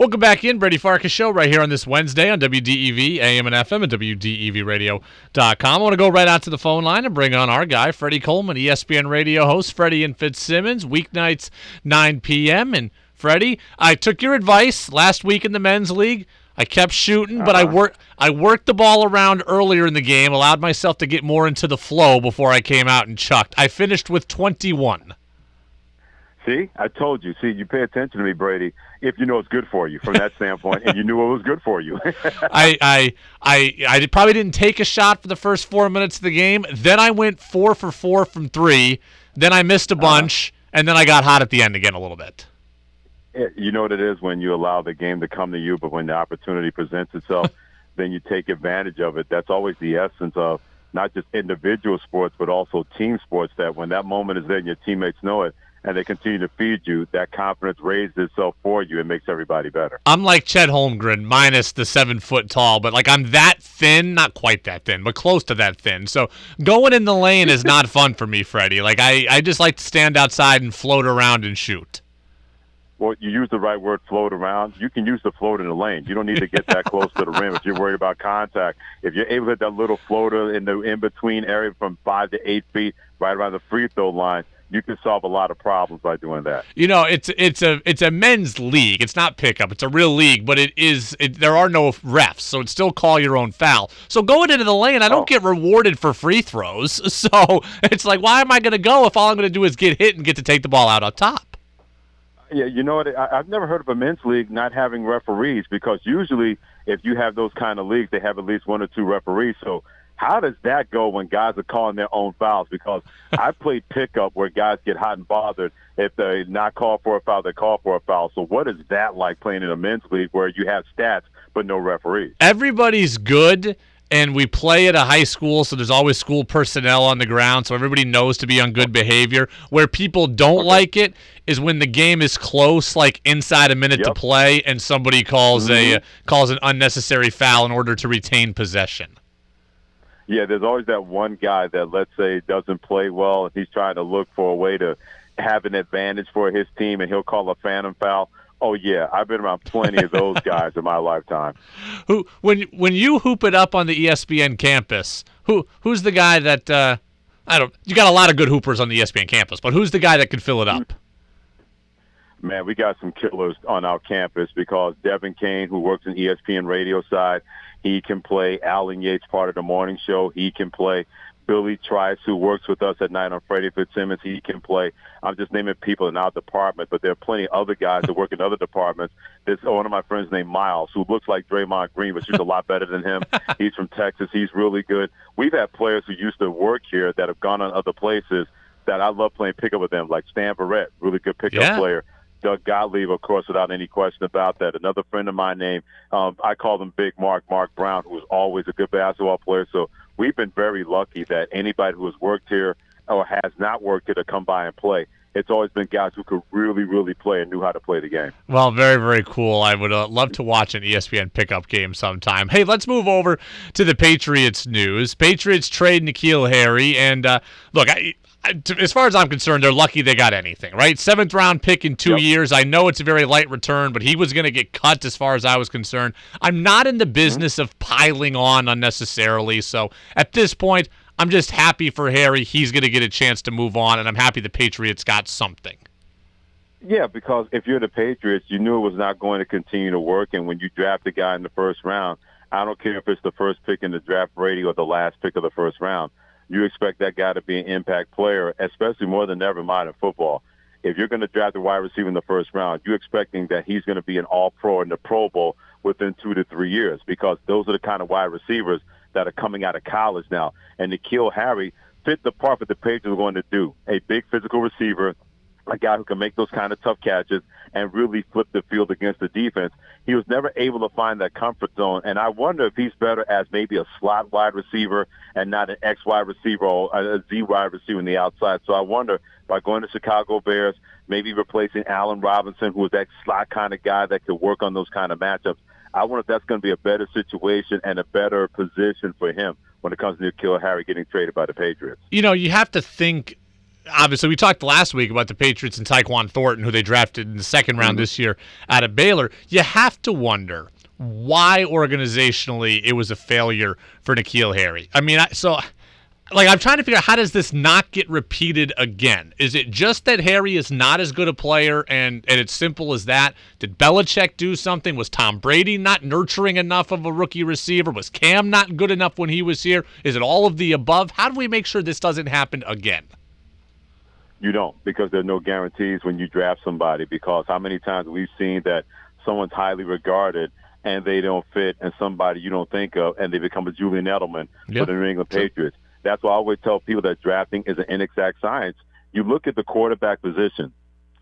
Welcome back in, Brady Farkas Show, right here on this Wednesday on WDEV, AM and FM, and WDEVradio.com. I want to go right out to the phone line and bring on our guy, Freddie Coleman, ESPN radio host, Freddie and Fitzsimmons, weeknights, 9 p.m. And Freddie, I took your advice last week in the men's league. I kept shooting, but I Uh-huh. worked I worked the ball around earlier in the game, allowed myself to get more into the flow before I came out and chucked. I finished with 21. See, I told you. See, you pay attention to me, Brady, if you know it's good for you from that standpoint, and you knew it was good for you. I, I I I probably didn't take a shot for the first four minutes of the game. Then I went four for four from three. Then I missed a uh-huh. bunch, and then I got hot at the end again a little bit. Eh, you know what it is when you allow the game to come to you, but when the opportunity presents itself, then you take advantage of it. That's always the essence of not just individual sports, but also team sports. That when that moment is there, and your teammates know it, and they continue to feed you, that confidence raises itself for you and makes everybody better. I'm like Chet Holmgren, minus the seven foot tall, but like I'm that thin, not quite that thin, but close to that thin. So going in the lane is not fun for me, Freddie. Like I, I just like to stand outside and float around and shoot. Well, you use the right word, float around. You can use the float in the lane. You don't need to get that close to the rim if you're worried about contact. If you're able to hit that little floater in the in-between area from five to eight feet, right around the free throw line, you can solve a lot of problems by doing that. You know, it's it's a it's a men's league. It's not pickup. It's a real league, but it is it, there are no refs, so it's still call your own foul. So going into the lane, I don't Oh. get rewarded for free throws. So it's like, why am I going to go if all I'm going to do is get hit and get to take the ball out up top? Yeah, you know what? I, I've never heard of a men's league not having referees because usually if you have those kind of leagues, they have at least one or two referees. So how does that go when guys are calling their own fouls? Because I played pickup where guys get hot and bothered if they not call for a foul, they call for a foul. So what is that like playing in a men's league where you have stats but no referees? everybody's good and we play at a high school so there's always school personnel on the ground so everybody knows to be on good behavior where people don't like it is when the game is close like inside a minute to play and somebody calls a uh, calls an unnecessary foul in order to retain possession Yeah, there's always that one guy that let's say doesn't play well and he's trying to look for a way to have an advantage for his team and he'll call a phantom foul. Oh yeah, I've been around plenty of those guys in my lifetime. who when when you hoop it up on the ESPN campus who who's the guy that uh I don't you got a lot of good hoopers on the ESPN campus but who's the guy that could fill it up Man, we got some killers on our campus because Devin Kane, who works in ESPN radio side, he can play. Alan Yates, part of the morning show, he can play. Billy Trice, who works with us at night on Freddie Fitzsimmons, he can play. I'm just naming people in our department, but there are plenty of other guys that work in other departments. There's one of my friends named Miles, who looks like Draymond Green, but she's a lot better than him. He's from Texas. He's really good. We've had players who used to work here that have gone on other places that I love playing pickup with them, like Stan Barrett, really good pickup Yeah. player. Doug Gottlieb, of course, without any question about that. Another friend of mine named, um, I call him Big Mark, Mark Brown, who was always a good basketball player. So we've been very lucky that anybody who has worked here or has not worked here to come by and play. It's always been guys who could really, really play and knew how to play the game. Well, very, very cool. I would uh, love to watch an ESPN pickup game sometime. Hey, let's move over to the Patriots news. Patriots trade N'Keal Harry, and uh, look, I, as far as I'm concerned, they're lucky they got anything, right? Seventh round pick in two Yep. years. I know it's a very light return, but he was going to get cut as far as I was concerned. I'm not in the business of piling on unnecessarily, so at this point, I'm just happy for Harry. He's going to get a chance to move on, and I'm happy the Patriots got something. Yeah, because if you're the Patriots, you knew it was not going to continue to work. And when you draft a guy in the first round, I don't care if it's the first pick in the draft rating or the last pick of the first round. You expect that guy to be an impact player, especially more than ever modern football. If you're going to draft a wide receiver in the first round, you're expecting that he's going to be an all-pro in the Pro Bowl within two to three years because those are the kind of wide receivers that are coming out of college now. And N'Keal Harry fit the part that the Patriots were going to do. A big physical receiver, a guy who can make those kind of tough catches and really flip the field against the defense. He was never able to find that comfort zone, and I wonder if he's better as maybe a slot wide receiver and not an X wide receiver or a Z wide receiver on the outside. So I wonder by going to Chicago Bears, maybe replacing Allen Robinson, who was that slot kind of guy that could work on those kind of matchups. I wonder if that's going to be a better situation and a better position for him when it comes to N'Keal Harry getting traded by the Patriots. you know, you have to think obviously we talked last week about the Patriots and Tyquan Thornton, who they drafted in the second round mm-hmm. this year out of Baylor. You have to wonder why organizationally it was a failure for N'Keal Harry. I mean, I, so like I'm trying to figure out how does this not get repeated again? Is it just that Harry is not as good a player and and it's simple as that? Did Belichick do something? Was Tom Brady not nurturing enough of a rookie receiver? Was Cam not good enough when he was here? Is it all of the above? How do we make sure this doesn't happen again? You don't because there are no guarantees when you draft somebody because how many times we've seen that someone's highly regarded and they don't fit and somebody you don't think of and they become a Julian Edelman yep. for the New England Patriots. That's why I always tell people that drafting is an inexact science. You look at the quarterback position.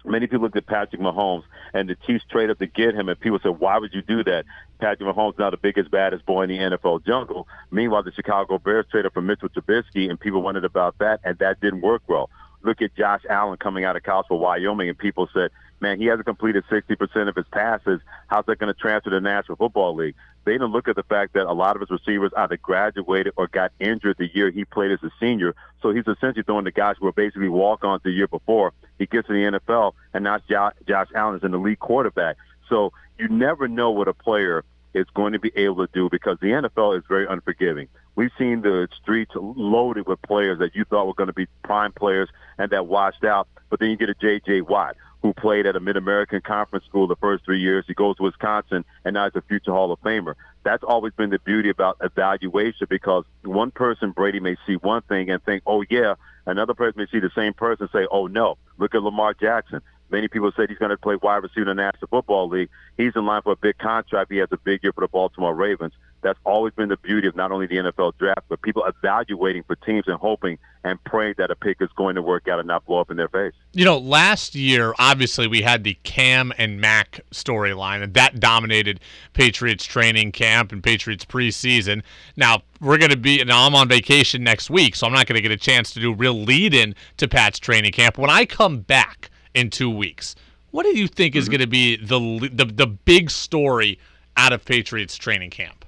Many people looked at Patrick Mahomes and the Chiefs trade up to get him, and people said, "Why would you do that?" Patrick Mahomes is now the biggest, baddest boy in the NFL jungle. Meanwhile, the Chicago Bears traded for Mitchell Trubisky, and people wondered about that, and that didn't work well. Look at Josh Allen coming out of college for Wyoming, and people said, man, he hasn't completed 60% of his passes. How's that going to transfer to the National Football League? They didn't look at the fact that a lot of his receivers either graduated or got injured the year he played as a senior. So he's essentially throwing the guys who were basically walk-ons the year before. He gets to the NFL, and now Josh Allen is an elite quarterback. So you never know what a player is going to be able to do because the NFL is very unforgiving. We've seen the streets loaded with players that you thought were going to be prime players and that washed out, but then you get a J.J. Watt who played at a Mid-American Conference school the first three years. He goes to Wisconsin, and now he's a future Hall of Famer. That's always been the beauty about evaluation because one person, Brady, may see one thing and think, oh, yeah. Another person may see the same person and say, oh, no. Look at Lamar Jackson. Many people said he's going to play wide receiver in the National Football League. He's in line for a big contract. He has a big year for the Baltimore Ravens. That's always been the beauty of not only the NFL draft, but people evaluating for teams and hoping and praying that a pick is going to work out and not blow up in their face. You know, last year, obviously, we had the Cam and Mac storyline, and that dominated Patriots training camp and Patriots preseason. Now, we're going to be, now I'm on vacation next week, so I'm not going to get a chance to do real lead in to Pat's training camp. When I come back in two weeks, what do you think mm-hmm. is going to be the, the the big story out of Patriots training camp?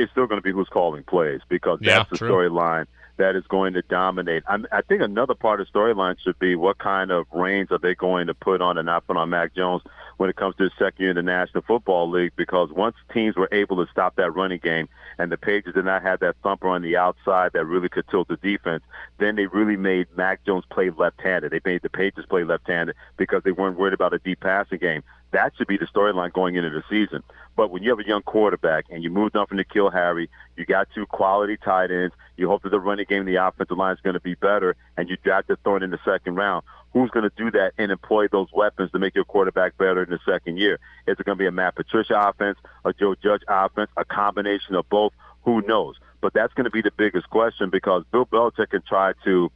it's still going to be who's calling plays because that's yeah, the storyline that is going to dominate. I'm, i think another part of the storyline should be what kind of reins are they going to put on and not put on Mac Jones when it comes to the second year in the National Football League because once teams were able to stop that running game and the Pages did not have that thumper on the outside that really could tilt the defense, then they really made Mac Jones play left-handed. They made the Pages play left-handed because they weren't worried about a deep passing game. That should be the storyline going into the season. But when you have a young quarterback and you moved on from N'Keal Harry, you got two quality tight ends, you hope that the running game, the offensive line is going to be better, and you drafted Thorne in the second round. Who's going to do that and employ those weapons to make your quarterback better in the second year? Is it going to be a Matt Patricia offense, a Joe Judge offense, a combination of both? Who knows? But that's going to be the biggest question because Bill Belichick can try to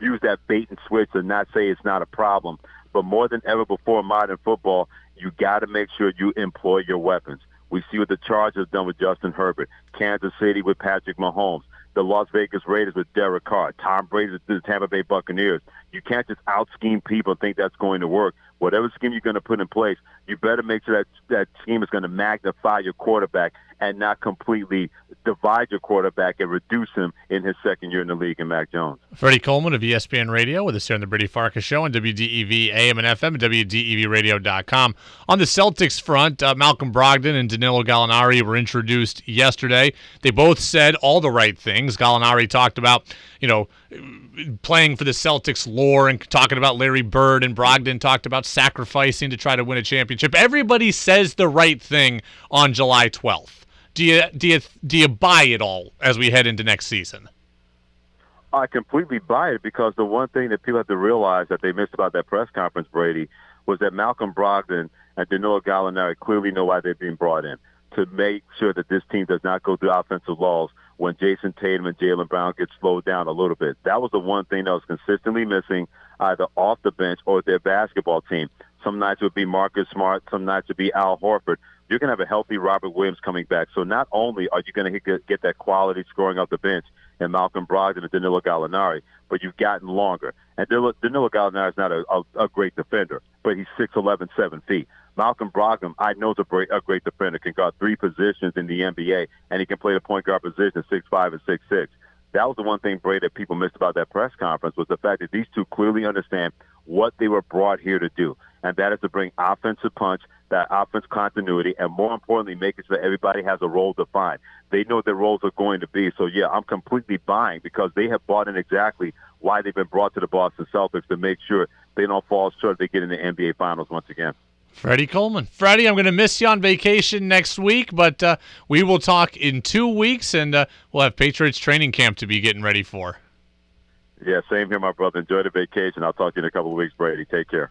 use that bait and switch and not say it's not a problem. But more than ever before in modern football, you got to make sure you employ your weapons. We see what the Chargers done with Justin Herbert, Kansas City with Patrick Mahomes, the Las Vegas Raiders with Derek Carr, Tom Brady with the Tampa Bay Buccaneers. You can't just out scheme people and think that's going to work. Whatever scheme you're going to put in place, you better make sure that that scheme is going to magnify your quarterback and not completely divide your quarterback and reduce him in his second year in the league in Mac Jones. Freddie Coleman of ESPN Radio with us here on the Brady Farkas Show on WDEV AM and FM and WDEVradio.com. On the Celtics front, uh, Malcolm Brogdon and Danilo Gallinari were introduced yesterday. They both said all the right things. Gallinari talked about, you know, playing for the Celtics lore and talking about Larry Bird, and Brogdon talked about sacrificing to try to win a championship. Everybody says the right thing on July 12th. Do you do you do you buy it all as we head into next season? I completely buy it because the one thing that people have to realize that they missed about that press conference, Brady, was that Malcolm Brogdon and Danilo Gallinari clearly know why they're being brought in to make sure that this team does not go through offensive laws when Jayson Tatum and Jaylen Brown get slowed down a little bit. That was the one thing that was consistently missing either off the bench or their basketball team. Some nights would be Marcus Smart, some nights would be Al Horford you're going to have a healthy Robert Williams coming back. So not only are you going to get that quality scoring off the bench in Malcolm Brogdon and Danilo Gallinari, but you've gotten longer. And Danilo, Danilo Gallinari is not a, a, a great defender, but he's 6'11", 7 feet. Malcolm Brogdon, I know is a great, a great defender, can guard three positions in the NBA, and he can play the point guard position six five and six six. that was the one thing, Bray, that people missed about that press conference was the fact that these two clearly understand what they were brought here to do, and that is to bring offensive punch, that offense continuity, and more importantly, making sure that everybody has a role defined. They know what their roles are going to be. So, yeah, I'm completely buying because they have bought in exactly why they've been brought to the Boston Celtics to make sure they don't fall short. They get in the NBA Finals once again. Freddie Coleman. Freddie, I'm going to miss you on vacation next week, but uh, we will talk in two weeks, and uh, we'll have Patriots training camp to be getting ready for. Yeah, same here, my brother. Enjoy the vacation. I'll talk to you in a couple of weeks, Brady. Take care.